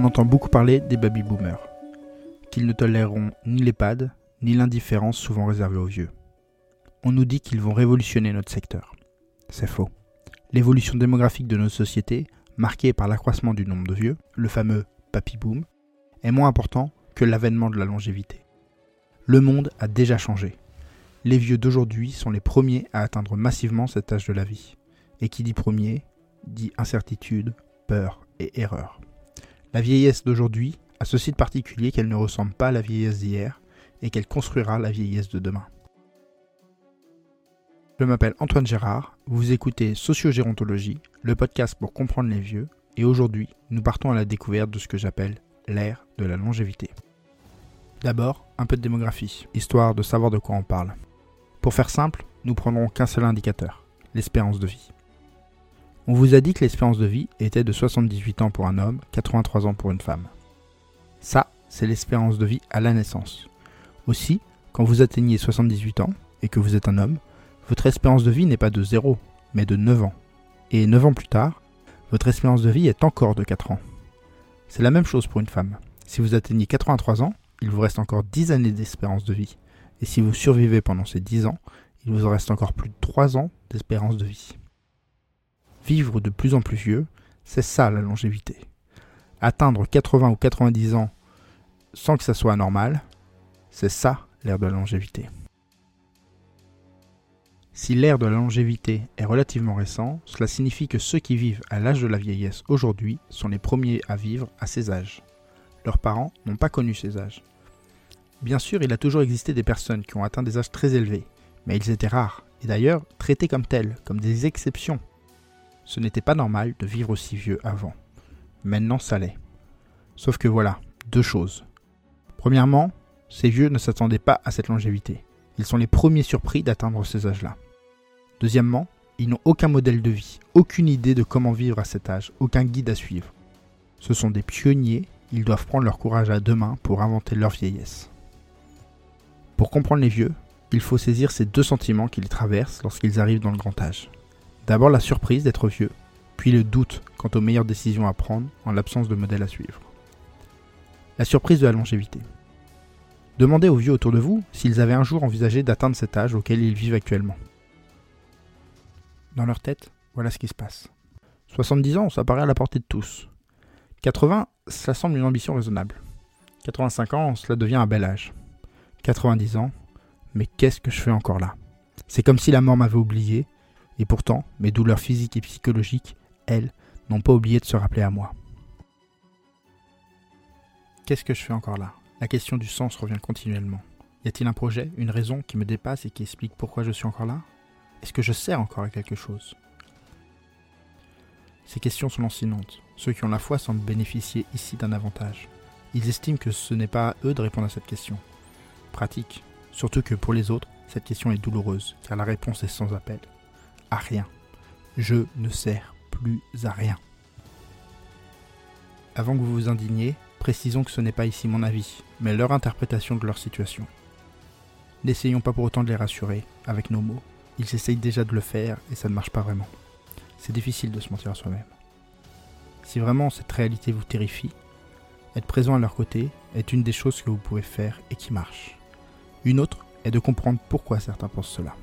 On entend beaucoup parler des baby-boomers, qu'ils ne toléreront ni l'EHPAD, ni l'indifférence souvent réservée aux vieux. On nous dit qu'ils vont révolutionner notre secteur. C'est faux. L'évolution démographique de notre société, marquée par l'accroissement du nombre de vieux, le fameux papy boom, est moins important que l'avènement de la longévité. Le monde a déjà changé. Les vieux d'aujourd'hui sont les premiers à atteindre massivement cet âge de la vie. Et qui dit premier, dit incertitude, peur et erreur. La vieillesse d'aujourd'hui a ceci de particulier qu'elle ne ressemble pas à la vieillesse d'hier et qu'elle construira la vieillesse de demain. Je m'appelle Antoine Gérard, vous écoutez Sociogérontologie, le podcast pour comprendre les vieux, et aujourd'hui nous partons à la découverte de ce que j'appelle l'ère de la longévité. D'abord, un peu de démographie, histoire de savoir de quoi on parle. Pour faire simple, nous prendrons qu'un seul indicateur, l'espérance de vie. On vous a dit que l'espérance de vie était de 78 ans pour un homme, 83 ans pour une femme. Ça, c'est l'espérance de vie à la naissance. Aussi, quand vous atteignez 78 ans et que vous êtes un homme, votre espérance de vie n'est pas de 0, mais de 9 ans. Et 9 ans plus tard, votre espérance de vie est encore de 4 ans. C'est la même chose pour une femme. Si vous atteignez 83 ans, il vous reste encore 10 années d'espérance de vie. Et si vous survivez pendant ces 10 ans, il vous reste encore plus de 3 ans d'espérance de vie. Vivre de plus en plus vieux, c'est ça la longévité. Atteindre 80 ou 90 ans sans que ça soit anormal, c'est ça l'ère de la longévité. Si l'ère de la longévité est relativement récent, cela signifie que ceux qui vivent à l'âge de la vieillesse aujourd'hui sont les premiers à vivre à ces âges. Leurs parents n'ont pas connu ces âges. Bien sûr, il a toujours existé des personnes qui ont atteint des âges très élevés, mais ils étaient rares, et d'ailleurs traités comme tels, comme des exceptions. Ce n'était pas normal de vivre aussi vieux avant. Maintenant, ça l'est. Sauf que voilà, deux choses. Premièrement, ces vieux ne s'attendaient pas à cette longévité. Ils sont les premiers surpris d'atteindre ces âges-là. Deuxièmement, ils n'ont aucun modèle de vie, aucune idée de comment vivre à cet âge, aucun guide à suivre. Ce sont des pionniers, ils doivent prendre leur courage à deux mains pour inventer leur vieillesse. Pour comprendre les vieux, il faut saisir ces deux sentiments qui les traversent lorsqu'ils arrivent dans le grand âge. D'abord la surprise d'être vieux, puis le doute quant aux meilleures décisions à prendre en l'absence de modèle à suivre. La surprise de la longévité. Demandez aux vieux autour de vous s'ils avaient un jour envisagé d'atteindre cet âge auquel ils vivent actuellement. Dans leur tête, voilà ce qui se passe. 70 ans, ça paraît à la portée de tous. 80, ça semble une ambition raisonnable. 85 ans, cela devient un bel âge. 90 ans, mais qu'est-ce que je fais encore là? C'est comme si la mort m'avait oublié, et pourtant, mes douleurs physiques et psychologiques, elles, n'ont pas oublié de se rappeler à moi. Qu'est-ce que je fais encore là? La question du sens revient continuellement. Y a-t-il un projet, une raison qui me dépasse et qui explique pourquoi je suis encore là? Est-ce que je sers encore à quelque chose? Ces questions sont lancinantes. Ceux qui ont la foi semblent bénéficier ici d'un avantage. Ils estiment que ce n'est pas à eux de répondre à cette question. Pratique. Surtout que pour les autres, cette question est douloureuse, car la réponse est sans appel. Rien. Je ne sers plus à rien. Avant que vous vous indigniez, précisons que ce n'est pas ici mon avis, mais leur interprétation de leur situation. N'essayons pas pour autant de les rassurer, avec nos mots. Ils essayent déjà de le faire et ça ne marche pas vraiment. C'est difficile de se mentir à soi-même. Si vraiment cette réalité vous terrifie, être présent à leur côté est une des choses que vous pouvez faire et qui marche. Une autre est de comprendre pourquoi certains pensent cela.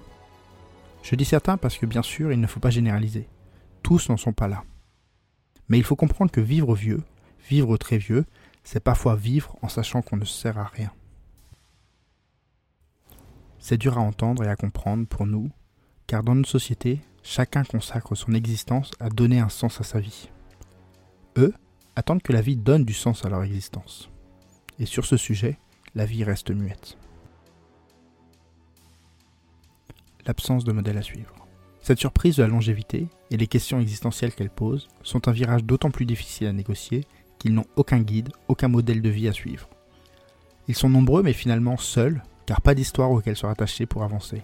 Je dis certains parce que bien sûr, il ne faut pas généraliser. Tous n'en sont pas là. Mais il faut comprendre que vivre vieux, vivre très vieux, c'est parfois vivre en sachant qu'on ne sert à rien. C'est dur à entendre et à comprendre pour nous, car dans notre société, chacun consacre son existence à donner un sens à sa vie. Eux attendent que la vie donne du sens à leur existence. Et sur ce sujet, la vie reste muette. L'absence de modèle à suivre. Cette surprise de la longévité et les questions existentielles qu'elle pose sont un virage d'autant plus difficile à négocier qu'ils n'ont aucun guide, aucun modèle de vie à suivre. Ils sont nombreux mais finalement seuls, car pas d'histoire auquel se rattacher pour avancer.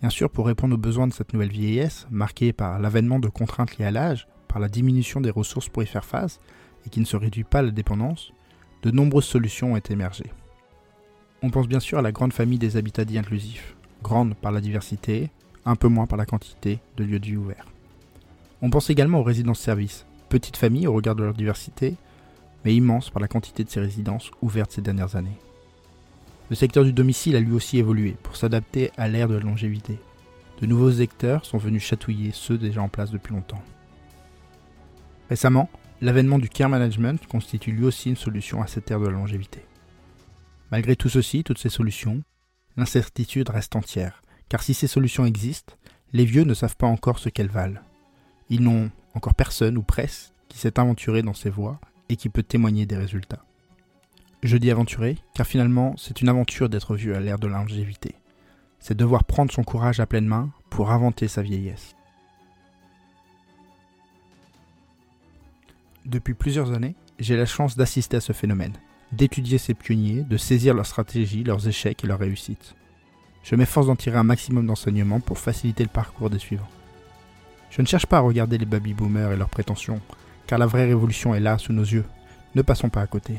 Bien sûr, pour répondre aux besoins de cette nouvelle vieillesse, marquée par l'avènement de contraintes liées à l'âge, par la diminution des ressources pour y faire face, et qui ne se réduit pas à la dépendance, de nombreuses solutions ont émergé. On pense bien sûr à la grande famille des habitats dits inclusifs, grande par la diversité, un peu moins par la quantité de lieux de vie ouverts. On pense également aux résidences-services, petites familles au regard de leur diversité, mais immense par la quantité de ses résidences ouvertes ces dernières années. Le secteur du domicile a lui aussi évolué pour s'adapter à l'ère de la longévité. De nouveaux secteurs sont venus chatouiller ceux déjà en place depuis longtemps. Récemment, l'avènement du care management constitue lui aussi une solution à cette ère de la longévité. Malgré tout ceci, toutes ces solutions, l'incertitude reste entière, car si ces solutions existent, les vieux ne savent pas encore ce qu'elles valent. Ils n'ont encore personne ou presque qui s'est aventuré dans ces voies et qui peut témoigner des résultats. Je dis aventuré car finalement c'est une aventure d'être vieux à l'ère de la longévité. C'est devoir prendre son courage à pleine main pour inventer sa vieillesse. Depuis plusieurs années, j'ai la chance d'assister à ce phénomène, d'étudier ces pionniers, de saisir leurs stratégies, leurs échecs et leurs réussites. Je m'efforce d'en tirer un maximum d'enseignements pour faciliter le parcours des suivants. Je ne cherche pas à regarder les baby boomers et leurs prétentions, car la vraie révolution est là sous nos yeux. Ne passons pas à côté.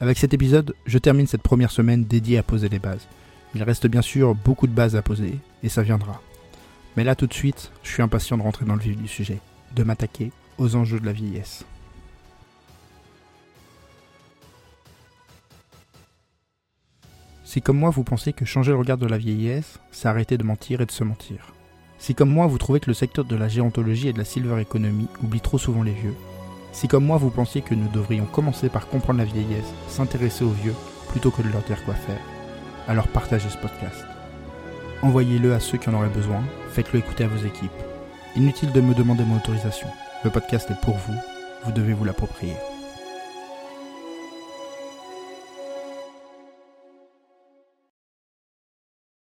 Avec cet épisode, je termine cette première semaine dédiée à poser les bases. Il reste bien sûr beaucoup de bases à poser, et ça viendra. Mais là tout de suite, je suis impatient de rentrer dans le vif du sujet, de m'attaquer aux enjeux de la vieillesse. Si comme moi vous pensez que changer le regard de la vieillesse, c'est arrêter de mentir et de se mentir. Si comme moi vous trouvez que le secteur de la gérontologie et de la silver economy oublie trop souvent les vieux. Si comme moi vous pensez que nous devrions commencer par comprendre la vieillesse, s'intéresser aux vieux, plutôt que de leur dire quoi faire, alors partagez ce podcast. Envoyez-le à ceux qui en auraient besoin, faites-le écouter à vos équipes. Inutile de me demander mon autorisation. Le podcast est pour vous, vous devez vous l'approprier.